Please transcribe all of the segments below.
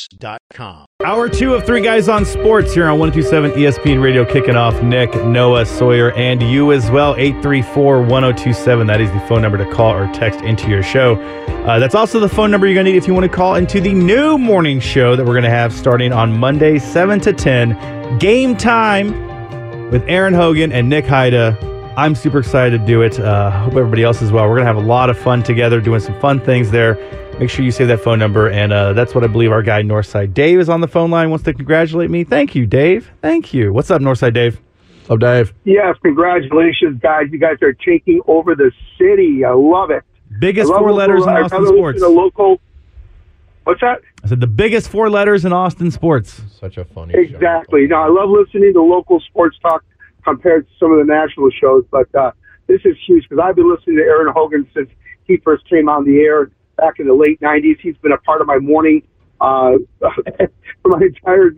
luxuryautoworks.com. Hour two of Three Guys on Sports here on 1027 ESPN Radio, kicking off Nick, Noah, Sawyer, and you as well. 834 1027. That is the phone number to call or text into your show. Uh, that's also the phone number you're going to need if you want to call into the new morning show that we're going to have starting on Monday, 7 to 10. Game time with Erin Hogan and Nick Haida. I'm super excited to do it. Uh, hope everybody else as well. We're going to have a lot of fun together doing some fun things there. Make sure you save that phone number. And uh, that's what I believe our guy, Northside Dave, is on the phone line, wants to congratulate me. Thank you, Dave. Thank you. What's up, Northside Dave? Oh, Dave. Yes, congratulations, guys. You guys are taking over the city. I love it. Biggest love four letters in Austin sports. The local. What's that? I said the biggest four letters in Austin sports. Such a funny Exactly. No, I love listening to local sports talk compared to some of the national shows, but uh, this is huge because I've been listening to Erin Hogan since he first came on the air back in the late '90s. He's been a part of my morning uh, for my entire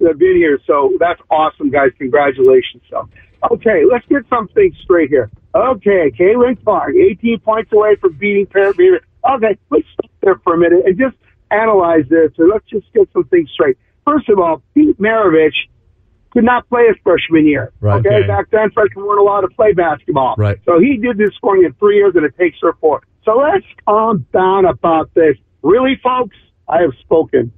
uh, being here. So that's awesome, guys. Congratulations. So, okay, let's get something straight here. Okay, Caitlin Clark, 18 points away from beating Beaver. Okay, let's stop there for a minute and just analyze this, and let's just get some things straight. First of all, Pete Maravich did not play his freshman year. Right. Okay, Okay. back then freshmen weren't allowed to play basketball. Right. So he did this scoring in three years, and it takes her four. So let's calm down about this. Really, folks, I have spoken.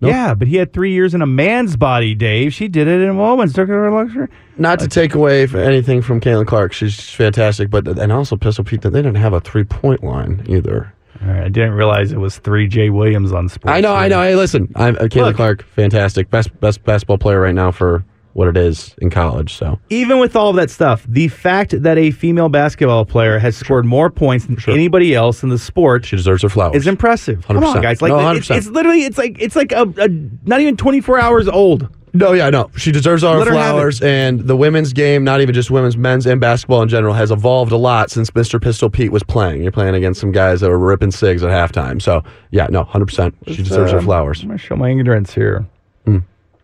Yeah, but he had three years in a man's body, Dave. She did it in a woman's. Took her luxury. Not to take away for anything from Caitlin Clark, she's fantastic, but and also Pistol Pete that they didn't have a three point line either. All right, I didn't realize it was three Jay Williams on sports. I know, I know. Hey, listen, I'm uh, Caitlin Look. Clark, fantastic, best best basketball player right now for what it is in college. So Even with all of that stuff, the fact that a female basketball player has scored more points than anybody else in the sport she deserves her flowers. is impressive. Come on, guys! Like No, it's, 100%. it's literally it's like it's like a, a not even twenty four hours old. No, yeah, no. She deserves all her flowers. And the women's game, not even just women's, men's and basketball in general, has evolved a lot since Mr. Pistol Pete was playing. You're playing against some guys that were ripping cigs at halftime. So, yeah, no, 100%. She deserves her Um, flowers. I'm gonna show my ignorance here. Hmm.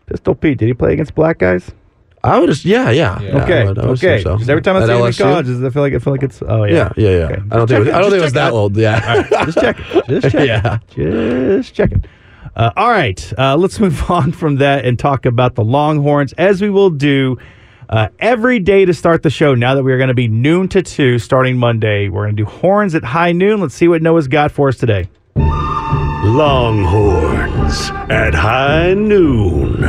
Pistol Pete, did he play against black guys? I would just, yeah, yeah. yeah okay, I would- I would okay. assume so. Because every time I At see him in LSU? college, I feel like I feel like it's oh yeah, Yeah, yeah, yeah. Okay. I don't think it was, I don't think it was that out. old. Yeah. just check it. Just check Yeah. it. Just check it. Uh, all right. Uh, let's move on from that and talk about the Longhorns, as we will do uh, every day to start the show. Now that we are going to be noon to two starting Monday, we're going to do horns at high noon. Let's see what Noah's got for us today. Longhorns at high noon.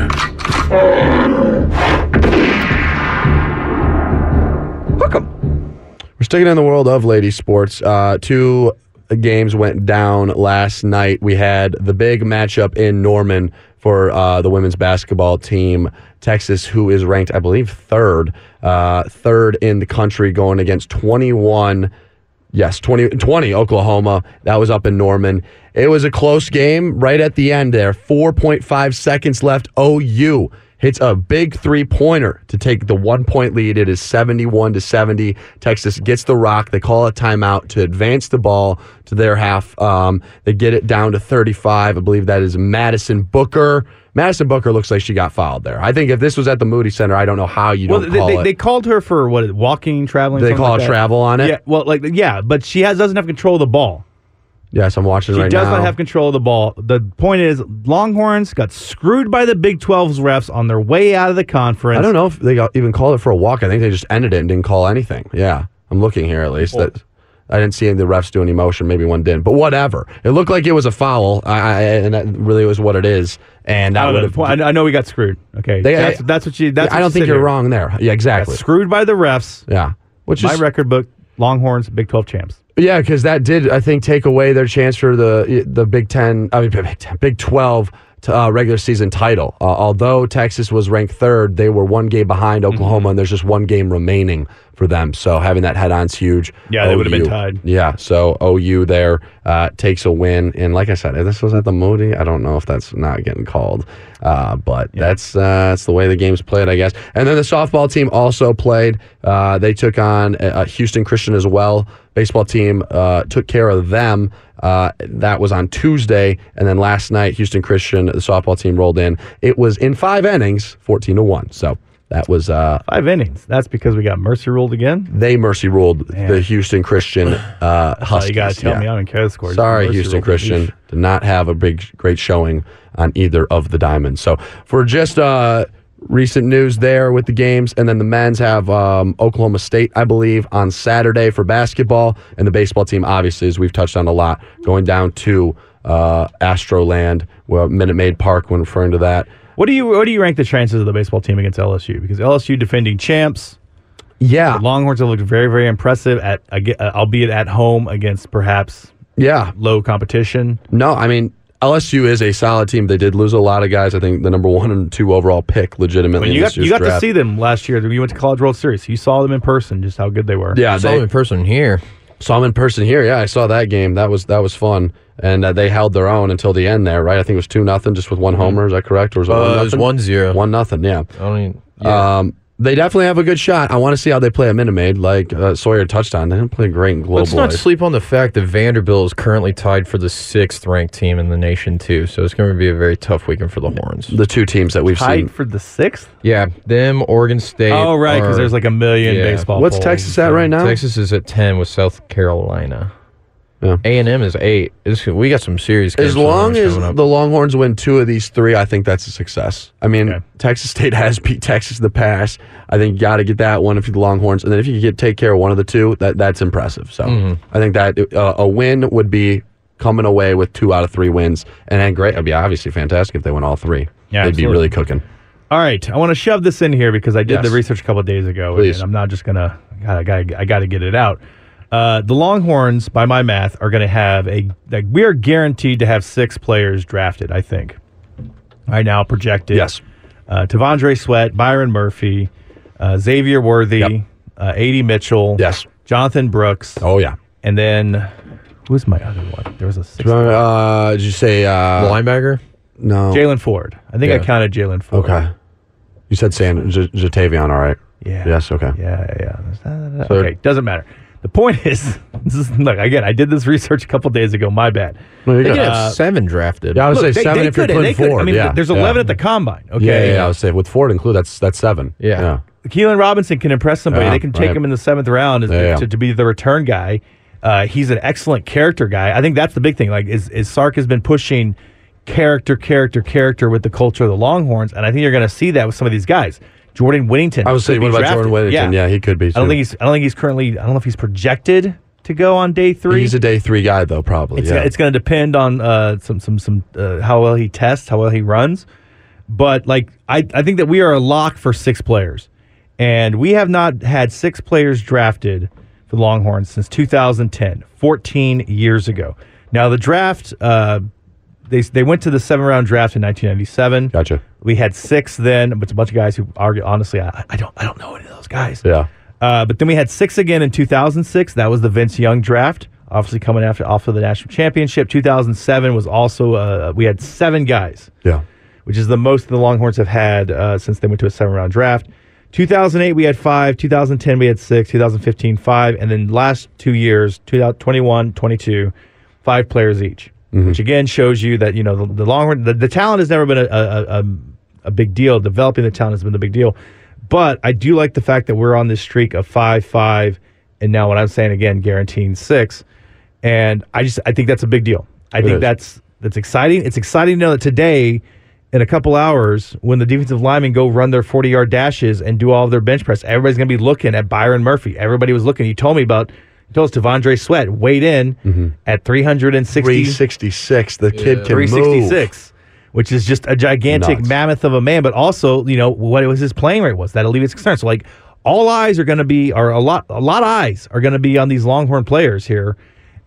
We're sticking in the world of ladies sports. Uh, two games went down last night. We had the big matchup in Norman for uh, the women's basketball team. Texas, who is ranked, I believe, third, uh, third in the country, going against 21. Yes, 20, 20 Oklahoma. That was up in Norman. It was a close game right at the end there. 4.5 seconds left. OU hits a big three pointer to take the one point lead. It is 71 to 70. Texas gets the rock. They call a timeout to advance the ball to their half. Um, they get it down to 35. I believe that is Madison Booker. Madison Booker looks like she got fouled there. I think if this was at the Moody Center, I don't know how you Well, don't they, call they, it. they called her for what? Walking, traveling. They call like travel on it? Yeah. Well, like yeah, but she has doesn't have control of the ball. Yes, I'm watching She right does not have control of the ball. The point is, Longhorns got screwed by the Big 12's refs on their way out of the conference. I don't know if they got, even called it for a walk. I think they just ended it and didn't call anything. Yeah, I'm looking here at least. That I didn't see any of the refs do any motion. Maybe one didn't, but whatever. It looked like it was a foul, I, I, and that really was what it is. And I, that don't would know. have. I I know we got screwed. Okay, They- that's, I- that's what you. That's I what don't think you're here. wrong there. Yeah, Got exactly. screwed by the refs. Yeah, which My is record book: Longhorns, Big 12 champs. Yeah, because that did I think take away their chance for the the Big Ten, I mean Big Ten, Big Twelve uh, regular season title. Uh, although Texas was ranked third, they were one game behind Oklahoma, and there's just one game remaining for them. So having that head on's huge. Yeah, they would've been tied. Yeah, so OU there uh, takes a win, and like I said, this was at the Moody. I don't know if that's not getting called, uh, but that's uh, that's the way the game's played, I guess. And then the softball team also played. Uh, they took on uh, Houston Christian as well. Baseball team uh, took care of them. Uh, that was on Tuesday, and then last night, Houston Christian, the softball team rolled in. It was in five innings, fourteen to one. So that was uh, Five innings. That's because we got Mercy ruled again. they mercy ruled the Houston Christian uh, Huskies. you got to tell Yeah. me I don't care the score. Sorry, Houston. Christian did not have a big, great showing on either of the diamonds. So for just uh, recent news there with the games, and then the men's have um, Oklahoma State, I believe, on Saturday for basketball, and the baseball team, obviously, as we've touched on a lot, going down to uh, Astroland, well, Minute Maid Park, when referring to that. What do you what do you rank the chances of the baseball team against LSU? Because LSU defending champs, Yeah, the Longhorns have looked very very impressive at ag- uh, albeit at home against perhaps yeah. low competition. No, I mean LSU is a solid team. They did lose a lot of guys. I think the number one and two overall pick, legitimately. I mean, in you this got you year's got to see them last year. You went to College World Series. You saw them in person, just how good they were. Yeah, saw they him in person here. Saw them in person here. Yeah, I saw that game. That was that was fun, and uh, they held their own until the end there. Right, I think it was two nothing, just with one homer. Is that correct? Or was it Uh, one it was nothing? 1-0. One nothing. Yeah. I don't. Yeah. Um, they definitely have a good shot. I want to see how they play at Minute Maid. Like uh, Sawyer touched on, they didn't play great in Global. Let's not Life. sleep on the fact that Vanderbilt is currently tied for the sixth ranked team in the nation too. So it's going to be a very tough weekend for the Horns. the two teams that we've Tied seen. for the sixth. Yeah, them, Oregon State. Oh right, because there's like a million yeah. baseball. What's. Texas at right now? Texas is at ten with South Carolina. Yeah. A and M is eight. It's, we got some serious. games As long as up. the Longhorns win two of these three, I think that's a success. I mean, Okay. Texas State has beat Texas in the past. I think you got to get that one if you're the Longhorns, and then if you can get take care of one of the two, that that's impressive. So Mm-hmm. I think that uh, a win would be coming away with two out of three wins, and then great. It'd be obviously fantastic if they win all three. Yeah, they'd absolutely. be really cooking. All right, I want to shove this in here because I did Yes. the research a couple of days ago, Please. and I'm not just gonna. I got. I got to get it out. Uh, the Longhorns, by my math, are going to have a. Like, we are guaranteed to have six players drafted. I think. Right now, projected. Yes. Uh, T'Vondre Sweat, Byron Murphy, uh, Xavier Worthy, Yep. uh, A.D. Mitchell. Yes. Jonathan Brooks, Oh yeah. and then who's my other one? There was a sixth. Uh, did you say uh, linebacker. no? Jaylan Ford. I think I counted Jaylan Ford. Okay. You said San J- Jatavion, all right? Yeah. Yes. Okay. Yeah, yeah. yeah. So- okay, doesn't matter. The point is, this is look again. I did this research a couple days ago. My bad. No, you're They good. could have Uh, seven drafted. Yeah, I would Look, say they, seven they if you're could, including they could. Ford. I mean, yeah, there's yeah. 11 at the combine. Okay. Yeah, yeah, yeah, I would say with Ford included, that's that's seven. Yeah. yeah. Keilan Robinson can impress somebody. Yeah, they can take right. him in the seventh round as, Yeah, yeah. To, to be the return guy. Uh, he's an excellent character guy. I think that's the big thing. Like, is, is Sark has been pushing character, character, character with the culture of the Longhorns, and I think you're going to see that with some of these guys. Jordan Whittington. I was saying, what about drafted. Jordan Whittington? Yeah. he could be. I don't think he's. I don't think he's currently. I don't know if he's projected to go on day three. He's a day three guy though, probably. It's, yeah. it's going to depend on uh, some some some uh, how well he tests, how well he runs. But like I, I think that we are a lock for six players, and we have not had six players drafted for the Longhorns since 2010, 14 years ago. Now the draft, uh, they they went to the seven round draft in 1997. Gotcha. We had six then, but it's a bunch of guys who argue. Honestly, I, I don't I don't know any of those guys. Yeah. Uh, but then we had six again in 2006. That was the Vince Young draft, obviously coming after off of the national championship. 2007 was also uh, we had seven guys, Yeah. which is the most the Longhorns have had uh, since they went to a seven round draft. 2008 we had five. 2010 we had six. 2015 five, and then last two years 2021, 22, five players each. Mm-hmm. Which again shows you that you know the, the run the, the talent has never been a, a, a, um, a big deal. Developing the talent has been the big deal. But I do like the fact that we're on this streak of five, five, and now what I'm saying again, guaranteeing six. And I just I think that's a big deal. I think is. that's that's exciting. It's exciting to know that today, in a couple hours, when the defensive linemen go run their 40 yard dashes and do all of their bench press, everybody's gonna be looking at Byron Murphy. Everybody was looking. You told me about you told us T'Vondre Sweat weighed in mm-hmm. at 360 366. The kid can move. 366 which is just a gigantic Nuts. mammoth of a man but also you know what it was his playing rate was that alleviates concern so like all eyes are going to be or a lot a lot of eyes are going to be on these longhorn players here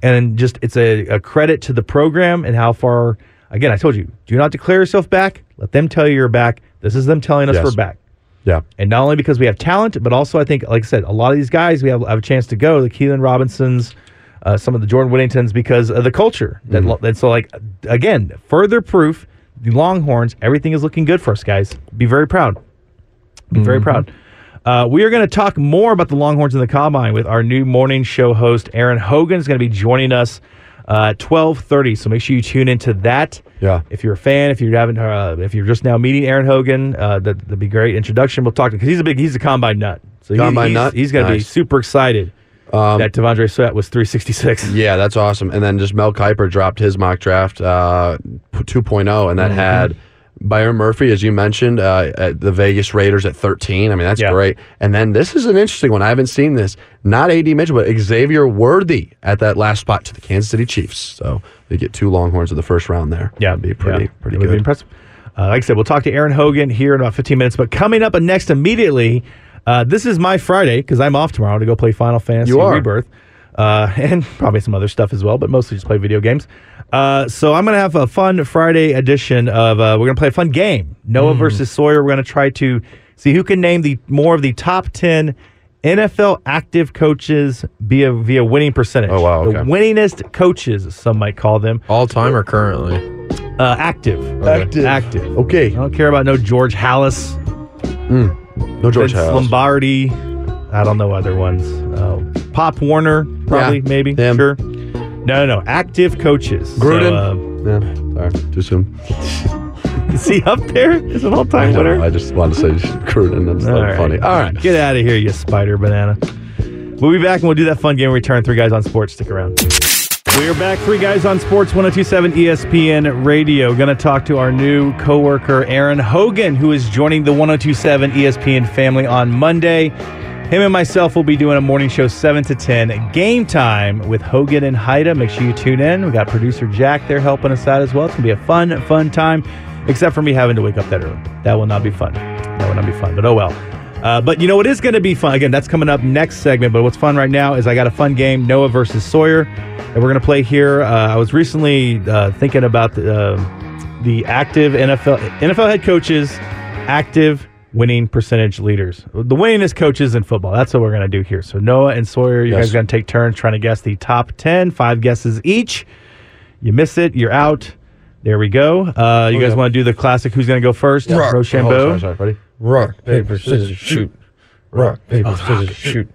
and just it's a, a credit to the program and how far again i told you do not declare yourself back let them tell you you're back this is them telling us Yes. we're back Yeah. And not only because we have talent, but also I think, like I said, a lot of these guys we have, have a chance to go. The Keilan Robinsons, uh, some of the Jordan Whittingtons, because of the culture. That, Mm-hmm. so, like again, further proof the Longhorns, everything is looking good for us, guys. Be very proud. Be very proud. Uh, we are going to talk more about the Longhorns in the Combine with our new morning show host, Erin Hogan, is going to be joining us uh, twelve thirty. So make sure you tune into that. Yeah. If you're a fan, if you haven't, uh, if you're just now meeting Erin Hogan, uh, that, that'd be great introduction. We'll talk to because he's a big, he's a combine nut. So he- Combine he's, nut? He's going to be super excited that T'Vondre Sweat was 366. Yeah, that's awesome. And then just Mel Kiper dropped his mock draft uh, p- 2.0, and that Mm-hmm. had Byron Murphy, as you mentioned, uh, at the Vegas Raiders at 13. I mean, that's Yeah. great. And then this is an interesting one. I haven't seen this. Not AD Mitchell, but Xavier Worthy at that last spot to the Kansas City Chiefs. So they get two Longhorns in the first round there. Yeah, That'd be pretty, yeah. pretty It good. Be impressive. Uh, like I said, we'll talk to Erin Hogan here in about 15 minutes. But coming up next immediately, uh, this is my Friday because I'm off tomorrow to go play Final Fantasy. Rebirth, uh, and probably some other stuff as well, but mostly just play video games. Uh, so I'm gonna have a fun Friday edition of. Uh, we're gonna play a fun game, Noah Hmm. versus Sawyer. We're gonna try to see who can name the more of the top 10 NFL active coaches via via winning percentage. Oh, wow, The winningest coaches, some might call them, All time or currently? uh, active. Active. Active. Okay. I don't care about no George Halas, No George Vince House. Lombardi. I don't know other ones. Uh, Pop Warner, probably, Yeah, maybe. Sure. No, no, no. Active coaches. Gruden. So, Yeah, sorry, too soon. uh, is he up there? Is an all-time don't winner? know, I just wanted to say Gruden. That's not right. funny. All right. Get out of here, you spider banana. We'll be back and we'll do that fun game return. Three guys on sports. Stick around. We are back. Three guys on sports 1027 ESPN radio. Going to talk to our new coworker, Erin Hogan, who is joining the 1027 ESPN family on Monday. Him and myself will be doing a morning show 7 to 10. Game time with Hogan and Haida. Make sure you tune in. We got producer Jack there helping us out as well. It's going to be a fun, fun time, except for me having to wake up that early. That will not be fun. That will not be fun, but oh well. Uh, but you know what is going to be fun? Again, that's coming up next segment. But what's fun right now is I got a fun game, Noah versus Sawyer, that we're going to play here. Uh, I was recently uh, thinking about the, uh, the active NFL NFL head coaches, active winning percentage leaders, the winningest coaches in football. That's what we're going to do here. So Noah and Sawyer, you Yes. guys are going to take turns trying to guess the top 10, five guesses each. You miss it, you're out. There we go. Uh, you guys yeah. want to do the classic? Who's going to go first? Rock. Rochambeau. Oh, sorry, sorry. Ready? Rock, paper, scissors, shoot. Rock, paper, scissors, shoot.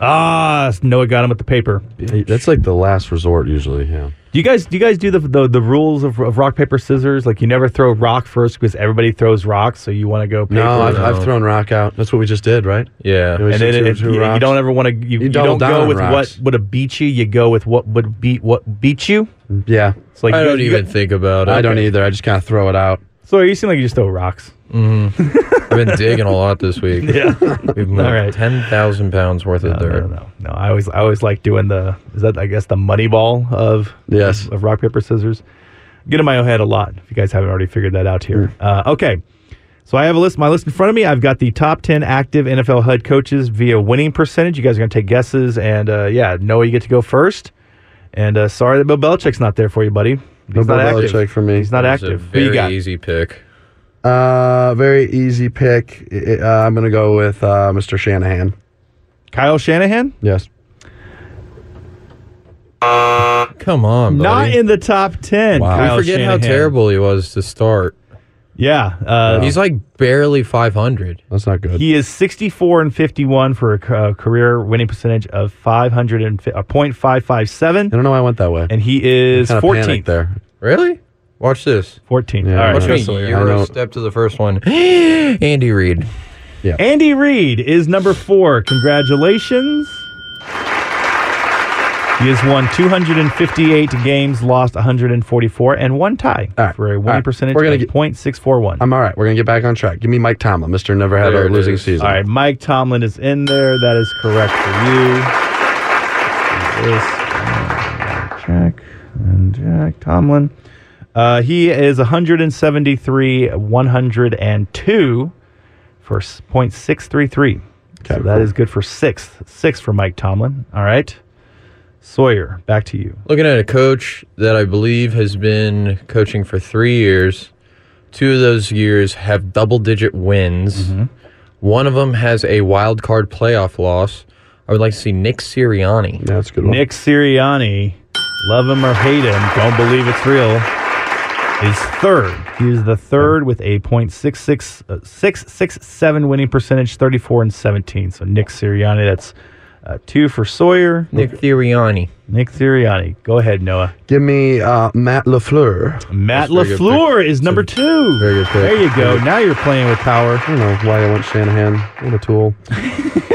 Ah, Noah got him with the paper. That's like the last resort usually. Yeah. Do you guys do you guys do the the, the rules of, of rock paper scissors? Like you never throw rock first because everybody throws rocks, so you want to go paper. No, I've, I've thrown rock out. That's what we just did, right? Yeah. And then two- it, you, you don't ever want to you, you, double don't down go on with rocks. what would have beat you. You go with what would beat what beat you. Yeah. It's like I you- don't you even got- think about it. I don't either. I just kind of throw it out. So you seem like you just throw rocks. I've been digging a lot this week. Yeah. We've moved All right. 10,000 pounds worth of No, dirt. no, no, no. I always, I always like doing the. Is that I guess the money ball of Yes. of rock paper scissors. Get in my own head a lot. If you guys haven't already figured that out here. Uh, okay, so I have a list. My list in front of me. I've got the top ten active NFL head coaches via winning percentage. You guys are going to take guesses, and uh, yeah, Noah, you get to go first. And uh, sorry that Bill Belichick's not there for you, buddy. He's No not Bill active. Belichick for me. He's not a active. Who you very got? easy pick. Uh, very easy pick. I- Uh, I'm gonna go with uh, Mr. Shanahan. Kyle Shanahan. Yes. Come on, buddy. Not in the top ten. Wow. we Kyle forget how Shanahan. terrible he was to start. Yeah, uh, He's like barely 500. That's not good. He is 64 and 51 for a ca- uh, career winning percentage of 500 and fi- uh, I don't know why I went that way. and he is Kinda 14th. there. Really? Watch this. 14. Yeah, All right, Watch Okay, me. so I know. Euro step to the first one. Andy Reid. Yeah. Andy Reid is number four. Congratulations. He has won 258 games, lost 144, and one tie All right, for a winning all right. percentage We're gonna of get- .641. I'm all right. We're gonna get back on track. Give me Mike Tomlin. Mr. Never had There a losing is. season. All right, Mike Tomlin is in there. That is correct for you. This, uh, Jack and Jack Tomlin. Uh, he is 173, 102 for s- .633. so Okay, that cool. is good for sixth. Sixth for Mike Tomlin. All right. Sawyer, back to you. Looking at a coach that I believe has been coaching for three years. Two of those years have double digit wins. One of them has a wild card playoff loss. I would like to see Nick Sirianni. Yeah, that's a good one. Nick Sirianni, love him or hate him, don't believe it's real, is third. He is the third with a .66, uh, 667 winning percentage, 34 and 17. So Nick Sirianni, that's uh, two for Sawyer. Nick Sirianni. Nick Sirianni. Go ahead, Noah. Give me uh, Matt LaFleur. Matt very LaFleur is number two. very good pick. There you go. Now you're playing with power. I don't know why I went Shanahan. What a tool.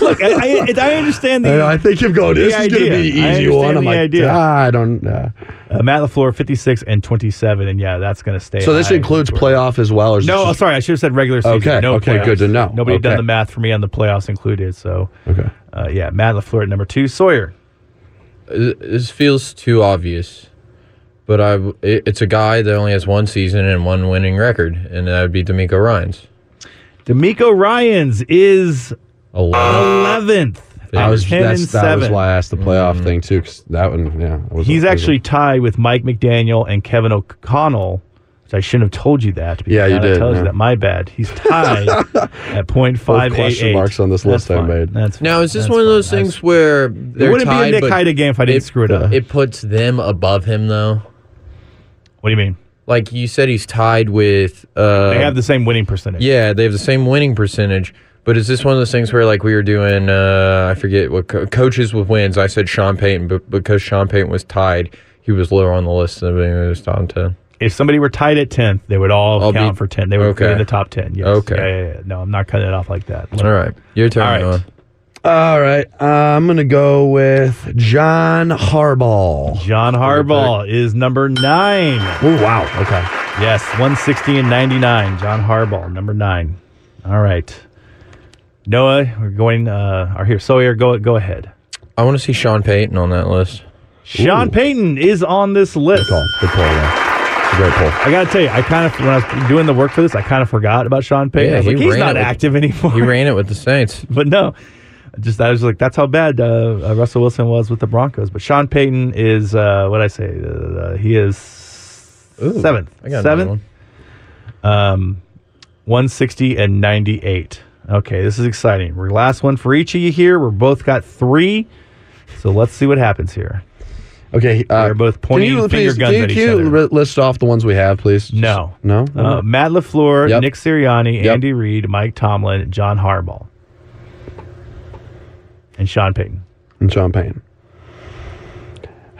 Look, I, I, I understand the. I, I think you're going. This is going to be I an easy understand one. I'm the like, idea. ah, I don't. Uh. Uh, Matt LaFleur, 56 and 27. And yeah, that's going to stay. So this high. includes playoff as well, or No, this oh, sorry. I should have said regular season. Okay, No okay, playoffs. good to know. Nobody had done the math for me on the playoffs included. So, okay? uh, yeah, Matt LaFleur at number two. Sawyer. This feels too obvious, but I w- it- it's a guy that only has one season and one winning record, and that would be DeMeco Ryans. DeMeco Ryans is Eleven. 11th. I was 10 that's, and that was 7. why I asked the playoff thing too. 'cause that one, yeah, I was He's was- actually tied with Mike McDaniel and Kevin O'Connell. Which I shouldn't have told you that. because Yeah, you now did, That tells yeah. you that. My bad. He's tied at point five eight question eight. marks on this list I made. That's Now, is this that's one of those That's- things where It they're wouldn't be a tied, Nick but Haida game if I didn't screw it up. It puts them above him, though. what do you mean? Like you said, he's tied with. Uh, They have the same winning percentage. Yeah, they have the same winning percentage. But is this one of those things where, like, we were doing, uh, I forget what co- coaches with wins? I said Sean Payton, but because Sean Payton was tied, he was lower on the list than everybody was down 10. If somebody were tied at 10th, they would all I'll count be- for 10. They would okay. be in the top 10. Yes. Okay. Yeah, yeah, yeah. No, I'm not cutting it off like that. All right, your turn. All right. Noah. All right, uh, I'm gonna go with John Harbaugh. John Harbaugh is number nine. Oh wow, okay. Yes, 160 and 99. John Harbaugh, number nine. All right. Noah, we're going, uh, or here, Sawyer, go, go ahead. I want to see Sean Payton on that list. Sean Payton is on this list. Good call. Good pull. Yeah. Great pull. I got to tell you, I kind of, when I was doing the work for this, I kind of forgot about Sean Payton. Yeah, I was he like, he's not it with- active anymore. He ran it with the Saints. but no, just I was like, that's how bad uh, uh, Russell Wilson was with the Broncos. But Sean Payton is uh, what I say. Uh, he is Ooh, seventh. I got seventh. one. Um, one sixty and ninety eight. Okay, this is exciting. We're last one for each of you here. We're both got three. So let's see what happens here. Okay, uh, They're both can pointing you, finger please, guns can you, at each can you other. list off the ones we have, please? No. No. Uh, Matt Lafleur, Yep. Nick Sirianni, Yep. Andy Reid, Mike Tomlin, John Harbaugh, and Sean Payton. and Sean Payne.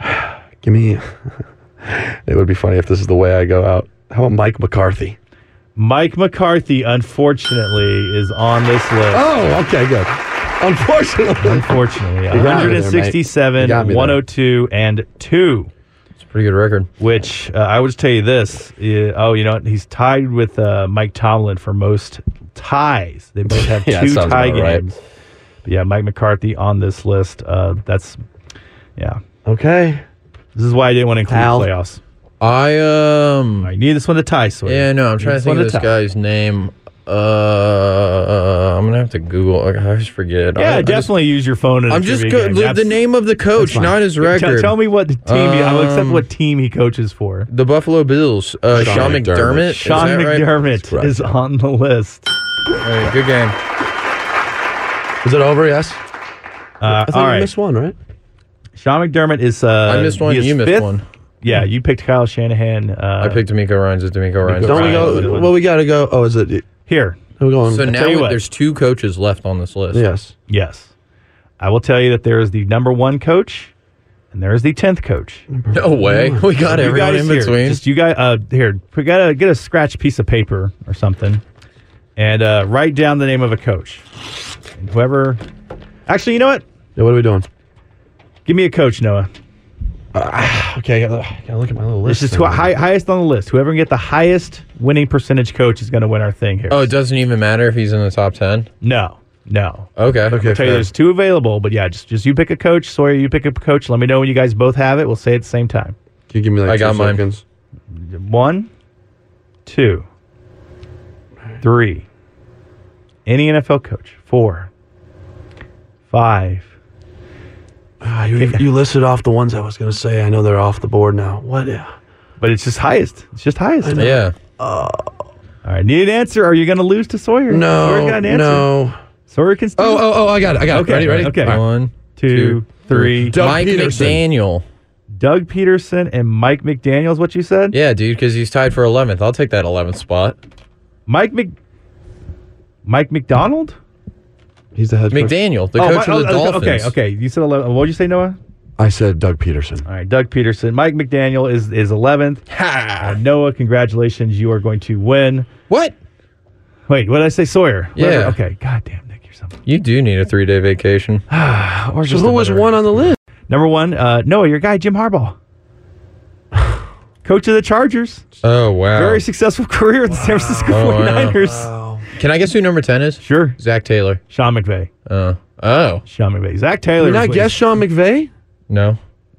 Give me. it would be funny if this is the way I go out. How about Mike McCarthy? Mike McCarthy, unfortunately, is on this list. Oh, okay, good. Unfortunately, Unfortunately, You got me there, mate. 167, You got me there. 102, and 2. It's a pretty good record. Which uh, I would tell you this. uh, oh, you know, what? he's tied with uh, Mike Tomlin for most ties. They both have Yeah, that two sounds tie about right. games. But yeah, Mike McCarthy on this list. Uh, that's, yeah. okay. This is why I didn't want to include Al. playoffs. I um. I need this one to tie. Sawyer. Yeah, no, I'm trying to think one of this tie. guy's name. Uh, I'm gonna have to Google. I always forget. Yeah, I, I just- definitely use your phone. In a I'm just trivia go- game. the, the name of the coach, not his Tell, record. tell me what team. he, I will accept Um, what team he coaches for. the Buffalo Bills. Uh, Sean Sean, McDermott. McDermott. Sean that right? McDermott correct, is on the list. All right, good game. Is it over? Yes. Uh, I thought all you missed one, right? Sean McDermott is. Uh, I missed one. is You missed fifth. one. Yeah, you picked Kyle Shanahan. Uh, I picked DeMeco Ryan's as DeMeco Ryan's. Don't we go? Well, we got to go. Oh, is it? here. We're going. So tell now what. there's two coaches left on this list. yes. Yes, I will tell you that there is the number one coach, and there is the tenth coach. No way. We got You everyone guys in here. Just you guys. Uh, here, we gotta get a scratch piece of paper or something, and uh, write down the name of a coach. And whoever. Actually, you know what? Yeah, what are we doing? Give me a coach, Noah. Ah, okay, I gotta, gotta look at my little list. This is who, high, highest on the list. Whoever can get the highest winning percentage coach is going to win our thing here. oh, it doesn't even matter if he's in the top ten. no, no. Okay. Okay. I'll tell you, there's two available, but yeah, just just you pick a coach. Sawyer, you pick a coach. Let me know when you guys both have it. We'll say it at the same time. Can you give me like I two got mine. seconds? One, two, three. Any NFL coach. Four, five. Ah, you, you listed off the ones I was gonna say. I know they're off the board now. What? But it's just highest. It's just highest. Yeah. All right, right, need an answer. Or are you going to lose to Sawyer? Sawyer's No, got an answer. no. Sawyer can steal. Oh, oh, oh! I got it. I got Okay, it. Ready, ready? okay. All right. One, Two, three. Doug Mike Pederson. McDaniel. Doug Pederson and Mike McDaniel's what you said? Yeah, dude, because he's tied for 11th. I'll take that 11th spot. Mike Mc Mike McDonald? He's the head coach. McDaniel, the Oh, coach of the oh, Dolphins. Okay, okay. You said 11. What did you say, Noah? I said Doug Pederson. All right, Doug Pederson. Mike McDaniel is is 11th. Uh, Noah, congratulations. You are going to win. What? Wait, what did I say? Sawyer. Yeah. Okay. God damn, Nick, you're something. You do need a three day vacation. Or So who was one on the list? Number one, uh, Noah, your guy, Jim Harbaugh. Coach of the Chargers. Oh, wow. Very successful career at the San Francisco Oh, wow. 49ers. Can I guess who number 10 is? Sure. Zac Taylor. Sean McVay. Uh, oh, Sean McVay. Zac Taylor. Did I is what- guess Sean McVay? no.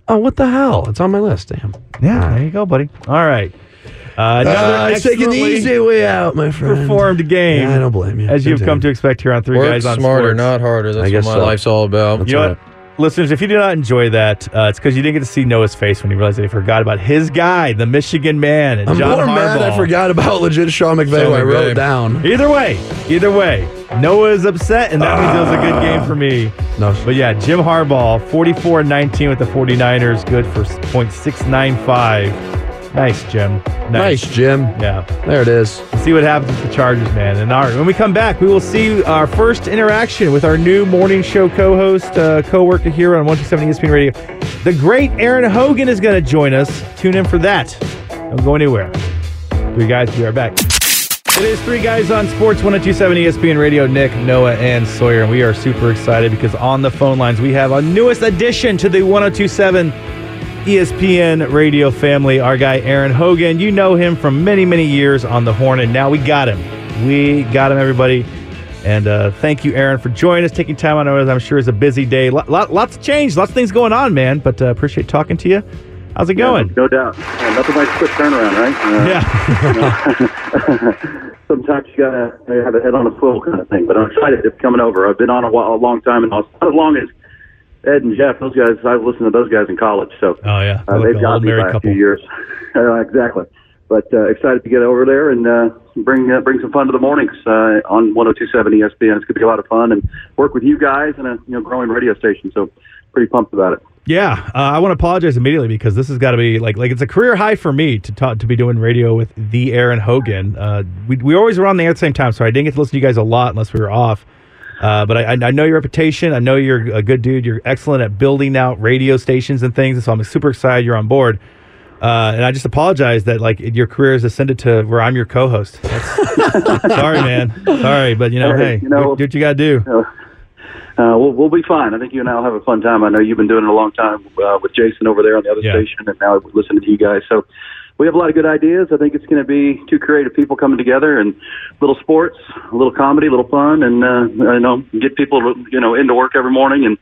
Oh, what the hell? It's on my list. Damn. Yeah, there you go, buddy. All right. Uh, another Uh, it's taking the easy way out, my friend. performed game. Yeah, I don't blame you. As you've come to expect here on Three Work Guys on smarter, Sports. not harder. That's I what guess my so. life's all about. That's You know right. what? Listeners, if you did not enjoy that, uh, it's because you didn't get to see Noah's face when he realized that he forgot about his guy, the Michigan man, and I'm John more mad I forgot about legit Sean McVay. Sean I wrote McVay. down. Either way, either way, Noah is upset, and that means it was a good game for me. No. But yeah, Jim Harbaugh, 44 19 with the 49ers, good for .695. Nice, Jim. Nice, Jim. Yeah. There it is. see what happens with the Chargers, man. And right, when we come back, we will see our first interaction with our new morning show co-host, uh, co-worker here on 127 ESPN Radio. The great Erin Hogan is going to join us. Tune in for that. Don't go anywhere. Three guys, we are back. It is Three Guys on Sports 1027 ESPN Radio. Nick, Noah, and Sawyer. And we are super excited because on the phone lines, we have a newest addition to the 1027 ESPN radio family, our guy Erin Hogan. You know him from many, many years on the horn, and now we got him. We got him, everybody. And uh, thank you, Erin, for joining us, taking time on us. I'm sure it's a busy day. Lot, lot, lots of change, lots of things going on, man. But uh, appreciate talking to you. How's it going? No doubt. Yeah, nothing like a quick turnaround, right? Uh, Yeah. sometimes you gotta have a head on a swivel kind of thing. But I'm excited it's coming over. I've been on a, while, a long time, and not as long as Ed and Jeff. Those guys, I've listened to those guys in college, so Oh yeah, uh, they've a got me by a couple. few years. uh, exactly. But uh, excited to get over there and uh, bring uh, bring some fun to the mornings uh, on 102.7 ESPN. It's going to be a lot of fun and work with you guys and a you know growing radio station. So pretty pumped about it. Yeah, uh, I want to apologize immediately because this has got to be like like it's a career high for me to talk to be doing radio with the Erin Hogan. Uh, we we always were on the air at the same time, so I didn't get to listen to you guys a lot unless we were off. Uh, but I, I know your reputation. I know you're a good dude. You're excellent at building out radio stations and things. So I'm super excited you're on board. Uh, and I just apologize that like your career has ascended to where I'm your co-host. Sorry, man. Sorry, but you know, Hey, hey, you know- do, do what you got to do. Uh, we'll, we'll be fine. I think you and I will have a fun time. I know you've been doing it a long time uh, with Jason over there on the other Yeah. station, and now listening to you guys. So we have a lot of good ideas. I think it's going to be two creative people coming together and little sports, a little comedy, a little fun, and uh, you know, get people you know into work every morning and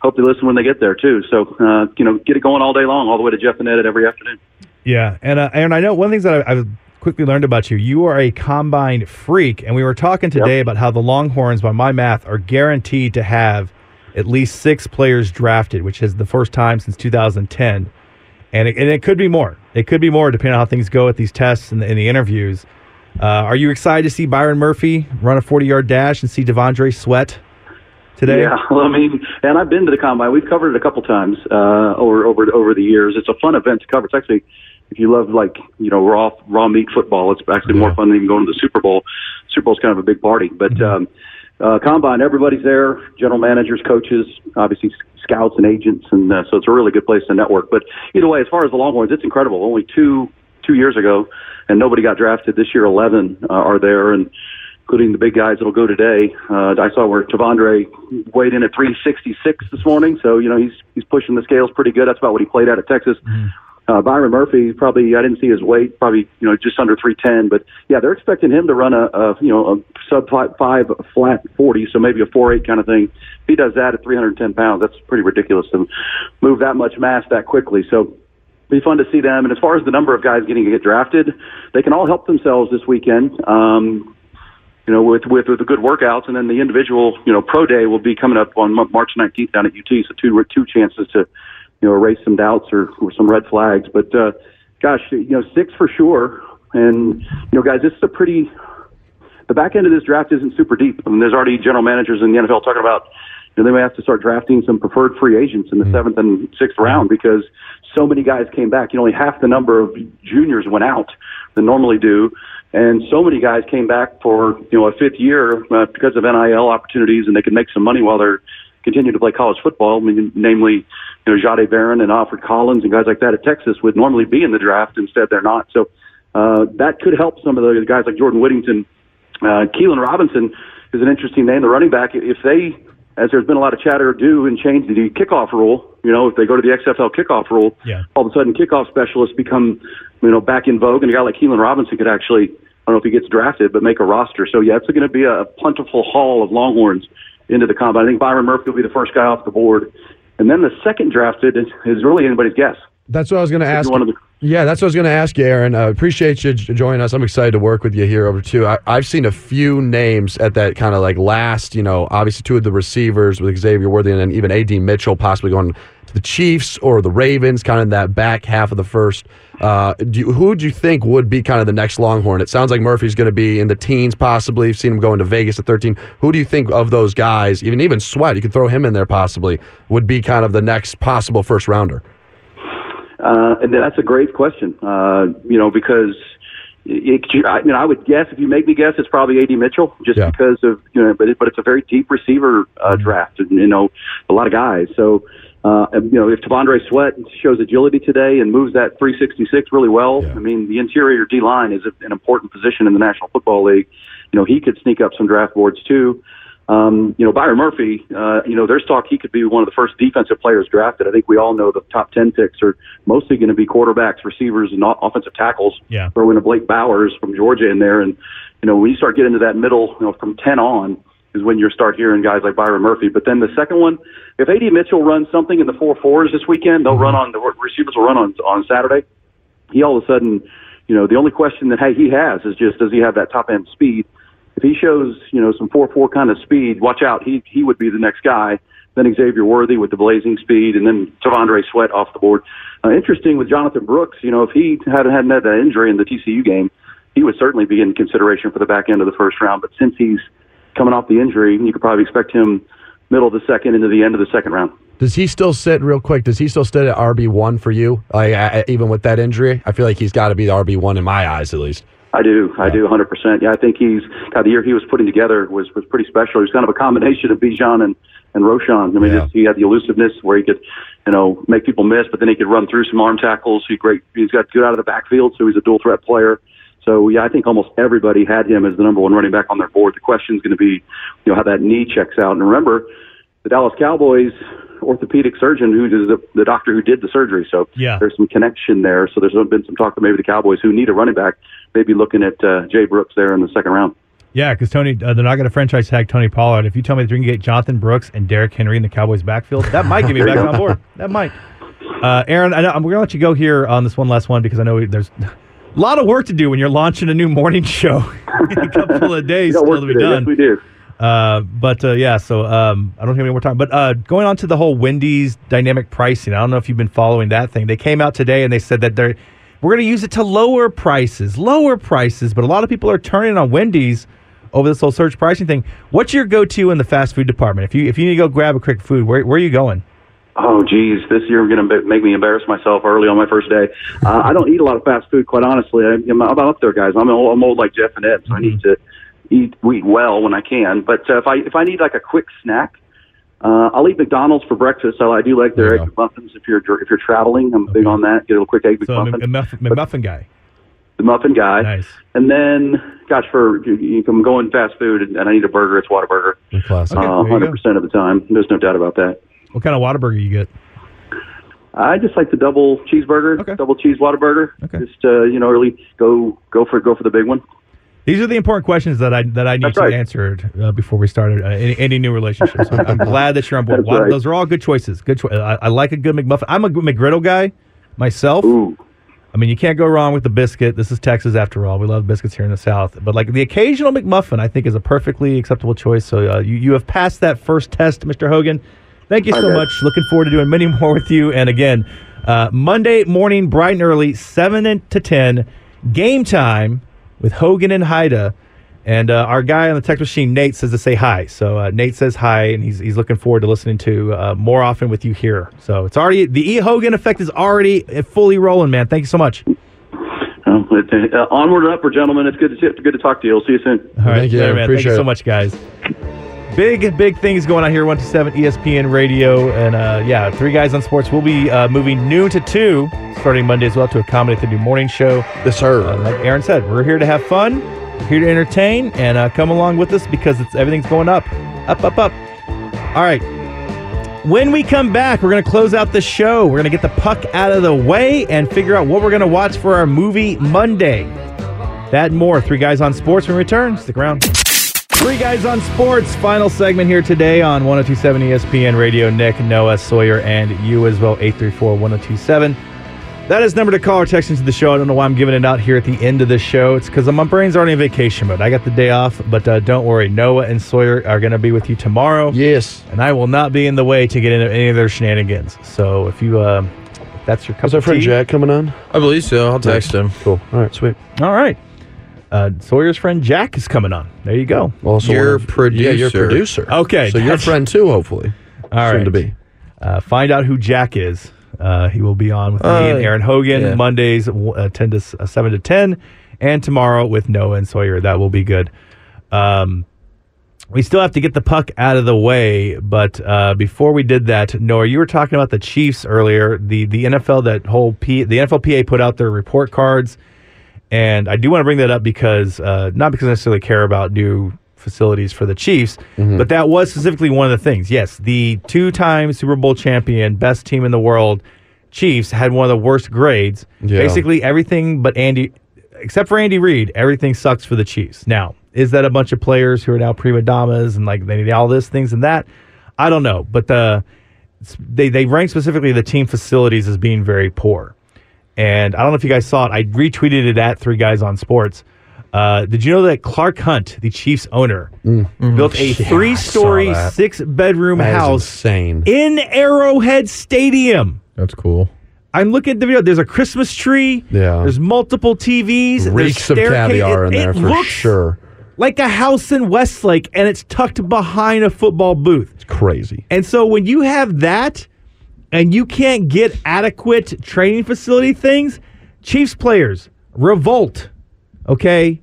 hope they listen when they get there too. So uh, you know, get it going all day long, all the way to Jeff and Ed every afternoon. Yeah, and uh, Erin, I know one of the things that I, I've quickly learned about you. You are a combine freak, and we were talking today about how the Longhorns, by my math, are guaranteed to have at least six players drafted, which is the first time since 2010, and it, and it could be more. It could be more depending on how things go at these tests and the, and the interviews. Uh, are you excited to see Byron Murphy run a 40-yard dash and see T'Vondre Sweat today? Yeah, well, I mean, and I've been to the combine. We've covered it a couple times uh, over over over the years. It's a fun event to cover. It's actually, if you love like you know raw raw meat football, it's actually more fun than even going to the Super Bowl. Super Bowl's kind of a big party, but um, uh, combine, everybody's there. General managers, coaches, obviously scouts and agents, and uh, so it's a really good place to network. But either way, as far as the Longhorns, it's incredible. Only two two years ago, and nobody got drafted. This year, eleven uh, are there, and including the big guys that'll go today. Uh, I saw where T'Vondre weighed in at 366 this morning, so you know he's he's pushing the scales pretty good. That's about what he played at at Texas. Uh, Byron Murphy probably I didn't see his weight, probably you know just under 310, but yeah, they're expecting him to run a, a you know a sub five, flat 40, so maybe a four eight kind of thing. If he does that at 310 pounds, that's pretty ridiculous to move that much mass that quickly. So be fun to see them. And as far as the number of guys getting to get drafted, they can all help themselves this weekend. Um, you know, with, with with the good workouts, and then the individual, you know, pro day will be coming up on March 19th down at UT. So two two chances to, you know, erase some doubts or, or some red flags. But uh, gosh, you know, six for sure. And you know, guys, this is a pretty. The back end of this draft isn't super deep. I mean, there's already general managers in the NFL talking about you know, they may have to start drafting some preferred free agents in the mm-hmm. seventh and sixth round because so many guys came back. You know, only half the number of juniors went out than normally do, and so many guys came back for you know a fifth year uh, because of NIL opportunities, and they could make some money while they're continuing to play college football. I mean, namely, you know, Jahdae Barron and Alfred Collins and guys like that at Texas would normally be in the draft. Instead, they're not. So uh, that could help some of the guys like Jordan Whittington. Uh, Keilan Robinson is an interesting name, the running back. If they as there's been a lot of chatter, do and change the kickoff rule. You know, if they go to the XFL kickoff rule, yeah. all of a sudden kickoff specialists become, you know, back in vogue, and a guy like Keilan Robinson could actually, I don't know if he gets drafted, but make a roster. So yeah, it's going to be a plentiful haul of Longhorns into the combine. I think Byron Murphy will be the first guy off the board, and then the second drafted is, is really anybody's guess. That's what I was going to ask. Yeah, that's what I was going to ask you, Erin. Uh, appreciate you joining us. I'm excited to work with you here over too. I, have seen a few names at that kind of like last, you know, obviously two of the receivers with Xavier Worthy and then even AD Mitchell possibly going the Chiefs or the Ravens, kind of that back half of the first. Uh, do you, who do you think would be kind of the next Longhorn? It sounds like Murphy's going to be in the teens possibly. You've seen him going to Vegas at 13. Who do you think of those guys, even even Sweat, you could throw him in there possibly, would be kind of the next possible first rounder? Uh, and that's a great question, uh, you know, because it, I, know, I would guess if you make me guess, it's probably AD Mitchell, just yeah. because of you know, but it, but it's a very deep receiver uh, mm-hmm. draft, and you know, a lot of guys. So, uh, you know, if T'Vondre Sweat shows agility today and moves that 366 really well, yeah. I mean, the interior D line is an important position in the National Football League. You know, he could sneak up some draft boards too. Um, you know, Byron Murphy, uh, you know, there's talk he could be one of the first defensive players drafted. I think we all know the top 10 picks are mostly going to be quarterbacks, receivers, and offensive tackles. Yeah. Throw in a Blake Bowers from Georgia in there. And, you know, when you start getting into that middle, you know, from 10 on is when you start hearing guys like Byron Murphy. But then the second one, if AD Mitchell runs something in the four fours this weekend, they'll run on, the receivers will run on, on Saturday. He all of a sudden, you know, the only question that, hey, he has is just, does he have that top end speed? if he shows you know some four four kind of speed, watch out. He he would be the next guy. Then Xavier Worthy with the blazing speed, and then T'Vondre Sweat off the board. Uh, interesting with Jonathan Brooks. You know, if he hadn't had that injury in the TCU game, he would certainly be in consideration for the back end of the first round. But since he's coming off the injury, you could probably expect him middle of the second into the end of the second round. Does he still sit real quick? Does he still sit at RB one for you? Like even with that injury, I feel like he's got to be the RB one in my eyes at least. I do. I do 100%. Yeah, I think he's God, the year he was putting together was was pretty special. He was kind of a combination of Bijan and and Roschon. I mean, yeah. he had the elusiveness where he could, you know, make people miss, but then he could run through some arm tackles. He great. He's got good out of the backfield, so he's a dual threat player. So yeah, I think almost everybody had him as the number one running back on their board. The question is going to be, you know, how that knee checks out. And remember, the Dallas Cowboys orthopedic surgeon who is the, the doctor who did the surgery. So yeah. there's some connection there. So there's been some talk that maybe the Cowboys who need a running back maybe looking at uh, Jay Brooks there in the second round. Yeah, because Tony, uh, they're not going to franchise tag Tony Pollard. If you tell me going to get Jonathan Brooks and Derrick Henry in the Cowboys' backfield, that might get me back on board. That might. Uh, Erin, I know, we're going to let you go here on this one last one because I know there's a lot of work to do when you're launching a new morning show in a couple of days still to be done. Yes, we do. Uh, but uh, yeah, so um, I don't have any more time. But uh, going on to the whole Wendy's dynamic pricing, I don't know if you've been following that thing. They came out today and they said that they're we're going to use it to lower prices, lower prices. But a lot of people are turning on Wendy's over this whole surge pricing thing. What's your go-to in the fast food department? If you if you need to go grab a quick food, where where are you going? Oh, geez, this year I'm going to make me embarrass myself early on my first day. Uh, I don't eat a lot of fast food, quite honestly. I, I'm, I'm up there, guys. I'm old, I'm old like Jeff and Ed, so. I need to eat eat well when I can. But uh, if I if I need like a quick snack, uh, I'll eat McDonald's for breakfast. So I do like their egg muffins if you're if you're traveling. I'm okay. big on that. Get a little quick egg so McMuffin. McMuffin, McMuffin guy. The muffin guy. Nice. And then, gosh, for if I'm going fast food and I need a burger, it's Whataburger. Classic. Uh, Hundred percent of the time. There's no doubt about that. What kind of Whataburger you get? I just like the double cheeseburger, okay. double cheese Whataburger. Okay. Just uh, you know, really go go for go for the big one. These are the important questions that I that I need That's to right. answered uh, before we started uh, any, any new relationships. So I'm, I'm glad that you're on board. That's right. Those are all good choices. Good. Cho- I, I, like a good McMuffin. I'm a good McGriddle guy myself. Ooh. I mean, you can't go wrong with the biscuit. This is Texas after all. We love biscuits here in the South. But like the occasional McMuffin, I think is a perfectly acceptable choice. So uh, you you have passed that first test, Mr. Hogan. Thank you so Okay. much. Looking forward to doing many more with you. And again, uh, Monday morning, bright and early, seven to ten. Game time with Hogan and Haida. And uh, our guy on the text machine, Nate, says to say hi. So uh, Nate says hi, and he's, he's looking forward to listening to uh, more often with you here. So it's already the E Hogan effect is already fully rolling, man. Thank you so much. Um, uh, onward and upward, gentlemen. It's good to see, good to talk to you. We'll see you soon. All right, Thank you. later, man. Thank you so much, guys. Big, big things going on here. 127 ESPN Radio. And uh, yeah, Three Guys on Sports will be uh, moving noon to 2 starting Monday as well to accommodate the new morning show. Yes, sir. Uh, like Erin said, we're here to have fun, here to entertain, and uh, come along with us because it's everything's going up, up, up, up. All right. When we come back, we're going to close out the show. We're going to get the puck out of the way and figure out what we're going to watch for our movie Monday. That and more. Three Guys on Sports when we return. Stick around. Three Guys on Sports, final segment here today on 1027 ESPN Radio. Nick, Noah, Sawyer, and you as well, 834 1027. That is number to call or text into the show. I don't know why I'm giving it out here at the end of the show. It's because my brain's already in vacation mode. I got the day off, but uh, don't worry. Noah and Sawyer are going to be with you tomorrow. yes. And I will not be in the way to get into any of their shenanigans. So if you, uh, that's your cup Is our of friend tea, Jack coming on? I believe so. I'll text him. Cool. All right, sweet. all right. Uh, Sawyer's friend Jack is coming on. There you go. Also, Your one of- Yeah, your producer. producer. Okay, So your friend too, hopefully. All Soon right. to be. Uh, find out who Jack is. Uh, he will be on with me Uh, and Erin Hogan yeah. Mondays, uh, ten to uh, seven to ten, and tomorrow with Noah and Sawyer. That will be good. Um, we still have to get the puck out of the way, but uh, before we did that, Noah, you were talking about the Chiefs earlier. The the NFL that whole P, the NFLPA put out their report cards, and I do want to bring that up because uh, not because I necessarily care about new facilities for the Chiefs, but that was specifically one of the things. Yes, the two-time Super Bowl champion, best team in the world, Chiefs had one of the worst grades. Yeah. Basically, everything but Andy, except for Andy Reid, everything sucks for the Chiefs. Now, is that a bunch of players who are now prima donnas and like they need all this things and that? I don't know, but the they they rank specifically the team facilities as being very poor. And I don't know if you guys saw it. I retweeted it at Three Guys on Sports. Uh, did you know that Clark Hunt, the Chiefs owner, built a three-story, six-bedroom That is house insane. in Arrowhead Stadium? That's cool. I'm looking at the video. There's a Christmas tree. Yeah. There's multiple TVs. there's Reeks of staircase. caviar in there it for looks sure. Like a house in Westlake, and it's tucked behind a football booth. It's crazy. And so when you have that and you can't get adequate training facility things, Chiefs players revolt. Okay?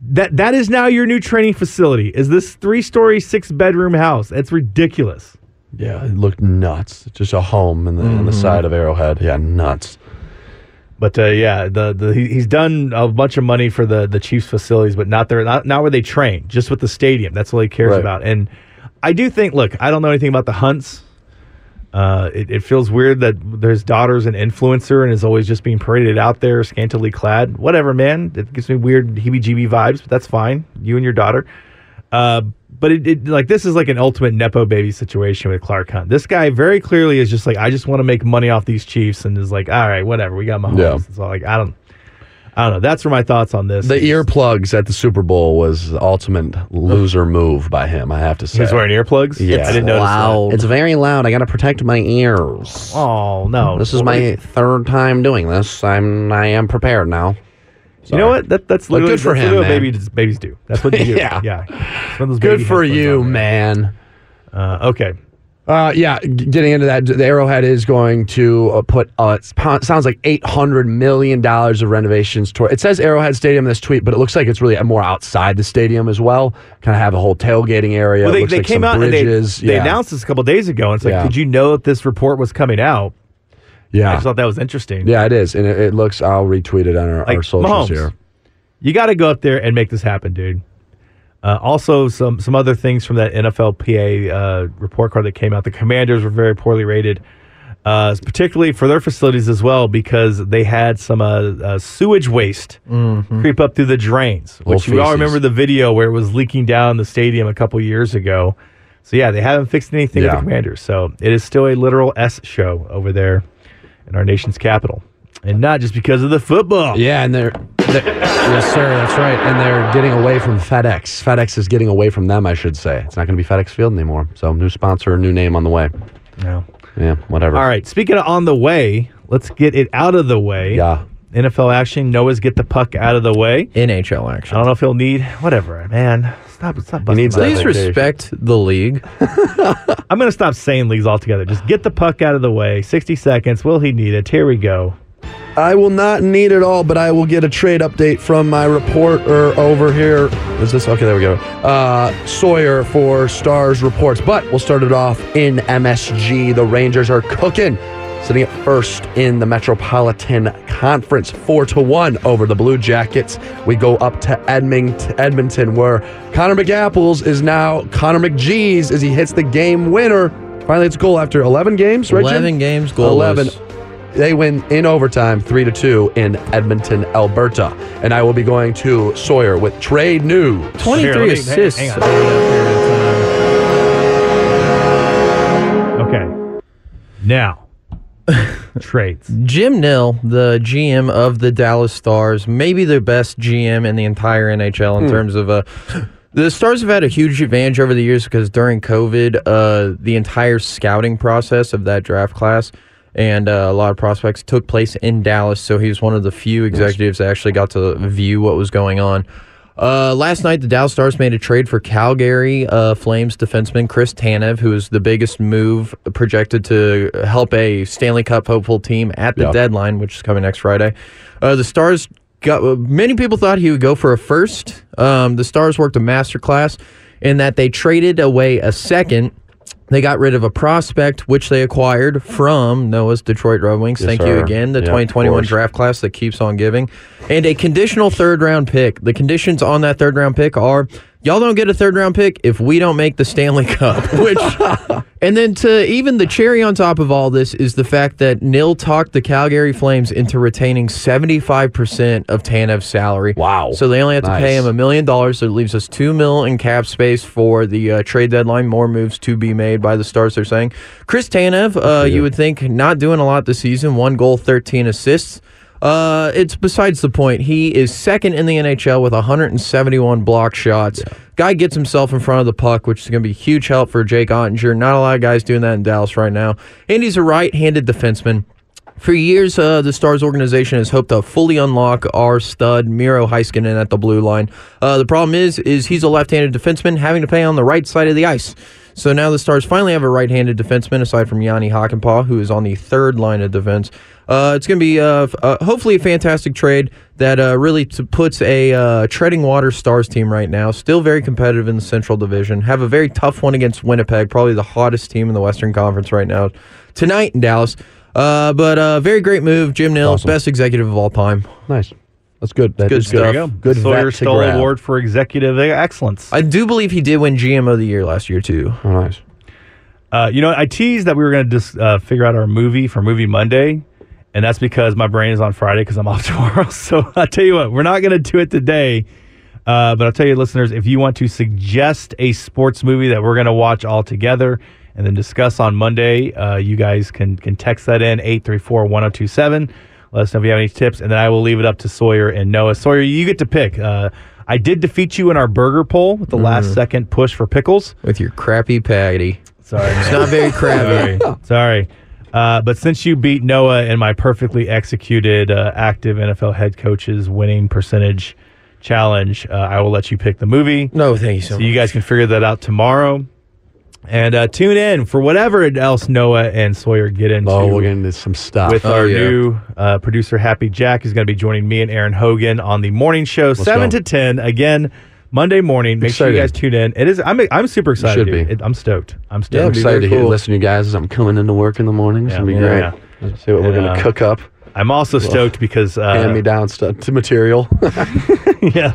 That that is now your new training facility. Is this three-story, six-bedroom house? It's ridiculous. Yeah, it looked nuts. Just a home in the, on the side of Arrowhead. Yeah, nuts. But uh, yeah, the, the he, he's done a bunch of money for the the Chiefs facilities, but not there, not, not where they train, just with the stadium. That's all he cares Right. about. And I do think, look, I don't know anything about the Hunts. Uh, it, it feels weird that there's daughter's an influencer and is always just being paraded out there, scantily clad. Whatever, man. It gives me weird heebie-jeebie vibes, but that's fine. You and your daughter. Uh, but it, it like this is like an ultimate nepo baby situation with Clark Hunt. This guy very clearly is just like, I just want to make money off these Chiefs, and is like, all right, whatever, we got Mahomes. Yeah. So like, I don't, I don't know. That's where my thoughts on this. The earplugs at the Super Bowl was the ultimate loser move by him, I have to say. He's wearing earplugs. Yeah. I didn't notice that. It's very loud. I got to protect my ears. Oh no, This is my third time doing this. I'm I am prepared now. You know what? That, that's But literally good for that's him, literally what man. babies, babies do. That's what they do. Yeah. yeah. It's one of those Good baby for headphones you, on there. man. Uh, okay. Uh, yeah, getting into that, the Arrowhead is going to uh, put uh, it sounds like eight hundred million dollars of renovations toward. It says Arrowhead Stadium in this tweet, but it looks like it's really more outside the stadium as well. Kind of have a whole tailgating area. Well, they, they like came out bridges. and they, they announced this a couple days ago. And it's like, Yeah. did you know that this report was coming out? I Yeah, just thought that was interesting. yeah, it is, and it, it looks. I'll retweet it on our, Like our socials Mahomes. here. You got to go up there and make this happen, dude. Uh, also, some some other things from that NFLPA uh, report card that came out. The Commanders were very poorly rated, uh, particularly for their facilities as well, because they had some uh, uh, sewage waste creep up through the drains. Which we all remember the video where it was leaking down the stadium a couple years ago. So yeah, they haven't fixed anything with the Commanders. So it is still a literal S show over there in our nation's capital, and not just because of the football. Yeah, and they're yes, sir, that's right. And they're getting away from FedEx. FedEx is getting away from them, I should say. It's not going to be FedEx Field anymore. So new sponsor, new name on the way. No. Yeah, whatever. All right. Speaking of on the way, let's get it out of the way. Yeah. NFL action. Noah's get the puck out of the way. NHL action. I don't know if he'll need whatever, man. Stop, stop. busting needs Please respect the league. I'm gonna stop saying leagues altogether. Just get the puck out of the way. 60 seconds. Will he need it? Here we go. I will not need it all, but I will get a trade update from my reporter over here. Is this okay? There we go. Uh, Sawyer for Stars reports, but we'll start it off in MSG. The Rangers are cooking, sitting at first in the Metropolitan Conference, four to one over the Blue Jackets. We go up to Edmonton, Edmonton, where Connor McApples is now Connor McGee's as he hits the game winner. Finally, it's a goal after 11 games, right? Jim? 11 games, goalless. 11 they win in overtime, three to two in Edmonton, Alberta. And I will be going to Sawyer with trade news. 23 Here, me- assists hang on. over that period of time. Okay. Now, trades. Jim Nill, the GM of the Dallas Stars, maybe the best GM in the entire NHL in terms of uh, the Stars have had a huge advantage over the years because during COVID, uh, the entire scouting process of that draft class and uh, a lot of prospects took place in Dallas. So he was one of the few executives that actually got to view what was going on. Uh, last night, the Dallas Stars made a trade for Calgary uh, Flames defenseman Chris Tanev, who is the biggest move projected to help a Stanley Cup hopeful team at the Yeah. deadline, which is coming next Friday. Uh, the Stars got uh, many people thought he would go for a first. Um, the Stars worked a masterclass in that they traded away a second. They got rid of a prospect, which they acquired from Noah's Detroit Red Wings. Yes, Thank you again. The Yeah, 2021 draft class that keeps on giving. And a conditional third round pick. The conditions on that third round pick are y'all don't get a third round pick if we don't make the Stanley Cup. Which, and then to even the cherry on top of all this is the fact that Nill talked the Calgary Flames into retaining 75% of Tanev's salary. Wow. So they only have to pay him a million dollars. So it leaves us two mil in cap space for the uh, trade deadline. More moves to be made by the Stars. They're saying Chris Tanev. Uh, you would think not doing a lot this season. One goal, thirteen assists. Uh, it's besides the point. He is second in the NHL with 171 block shots. Guy gets himself in front of the puck, which is going to be huge help for Jake Oettinger. Not a lot of guys doing that in Dallas right now. And he's a right-handed defenseman. For years, uh, the Stars organization has hoped to fully unlock our stud Miro Heiskanen at the blue line. Uh, the problem is, is he's a left-handed defenseman having to play on the right side of the ice. So now the Stars finally have a right-handed defenseman aside from Jani Hakanpää, who is on the third line of defense. Uh, it's going to be uh, uh, hopefully a fantastic trade that uh, really t- puts a uh, treading water Stars team right now. Still very competitive in the Central Division. Have a very tough one against Winnipeg, probably the hottest team in the Western Conference right now. Tonight in Dallas. Uh, but uh, very great move, Jim Nill, Awesome. best executive of all time. Nice. That's good. That Good is stuff. There you go. Good Sawyer Stoll. Award for Executive Excellence. I do believe he did win GM of the year last year too. Oh, nice. Uh, you know, I teased that we were going to just uh, figure out our movie for Movie Monday, and that's because my brain is on Friday because I'm off tomorrow. So I'll tell you what, we're not going to do it today. Uh, but I'll tell you, listeners, if you want to suggest a sports movie that we're going to watch all together and then discuss on Monday, uh, you guys can can text that in 834-1027. Let us know if you have any tips, and then I will leave it up to Sawyer and Noah. Sawyer, you get to pick. Uh, I did defeat you in our burger poll with the last second push for pickles. With your crappy patty. Sorry, It's not very crabby. Sorry. Sorry. Uh, but since you beat Noah in my perfectly executed uh, active NFL head coaches winning percentage challenge, uh, I will let you pick the movie. No, thank you so, So much. you guys can figure that out tomorrow. And uh, tune in for whatever else Noah and Sawyer get into Oh, we'll get into some stuff. with Oh, our yeah. new uh, producer, Happy Jack, who's going to be joining me and Erin Hogan on the morning show, 7 go. to 10. Again, Monday morning. Make sure you Excited. guys tune in. It is. I'm. I'm super excited. should be. It- I'm stoked. I'm stoked. I'm it'd be excited to very hear, cool. listen to you guys as I'm coming into work in the morning. It's Yeah, going to be yeah, great. Let's see what we're And, going uh, to cook up. I'm also stoked because uh, Hand me down stuff to material. yeah.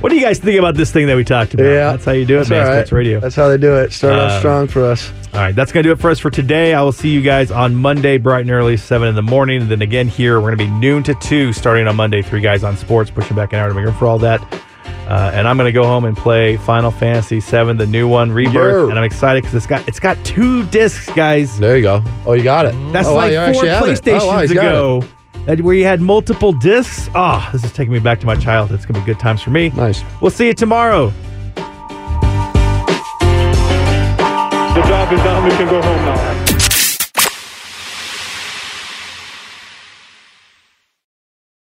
What do you guys think about this thing that we talked about? Yeah. that's how you do it, That's man. right. Sports Radio. That's how they do it. Start Um, off strong for us. All right, that's gonna do it for us for today. I will see you guys on Monday, bright and early, seven in the morning, and then again here we're gonna be noon to two, starting on Monday. Three guys on sports, pushing back an hour to make room for all that. Uh, and I'm gonna go home and play Final Fantasy VII, the new one, Rebirth, Yo. and I'm excited because it's got it's got two discs, guys. There you go. Oh, you got it. That's oh, like you four actually have it. PlayStations Oh, wow, he's it. Ago, where you had multiple discs. Ah, this is taking me back to my childhood. It's gonna be good times for me. Nice. We'll see you tomorrow. The job is done. We can go home now.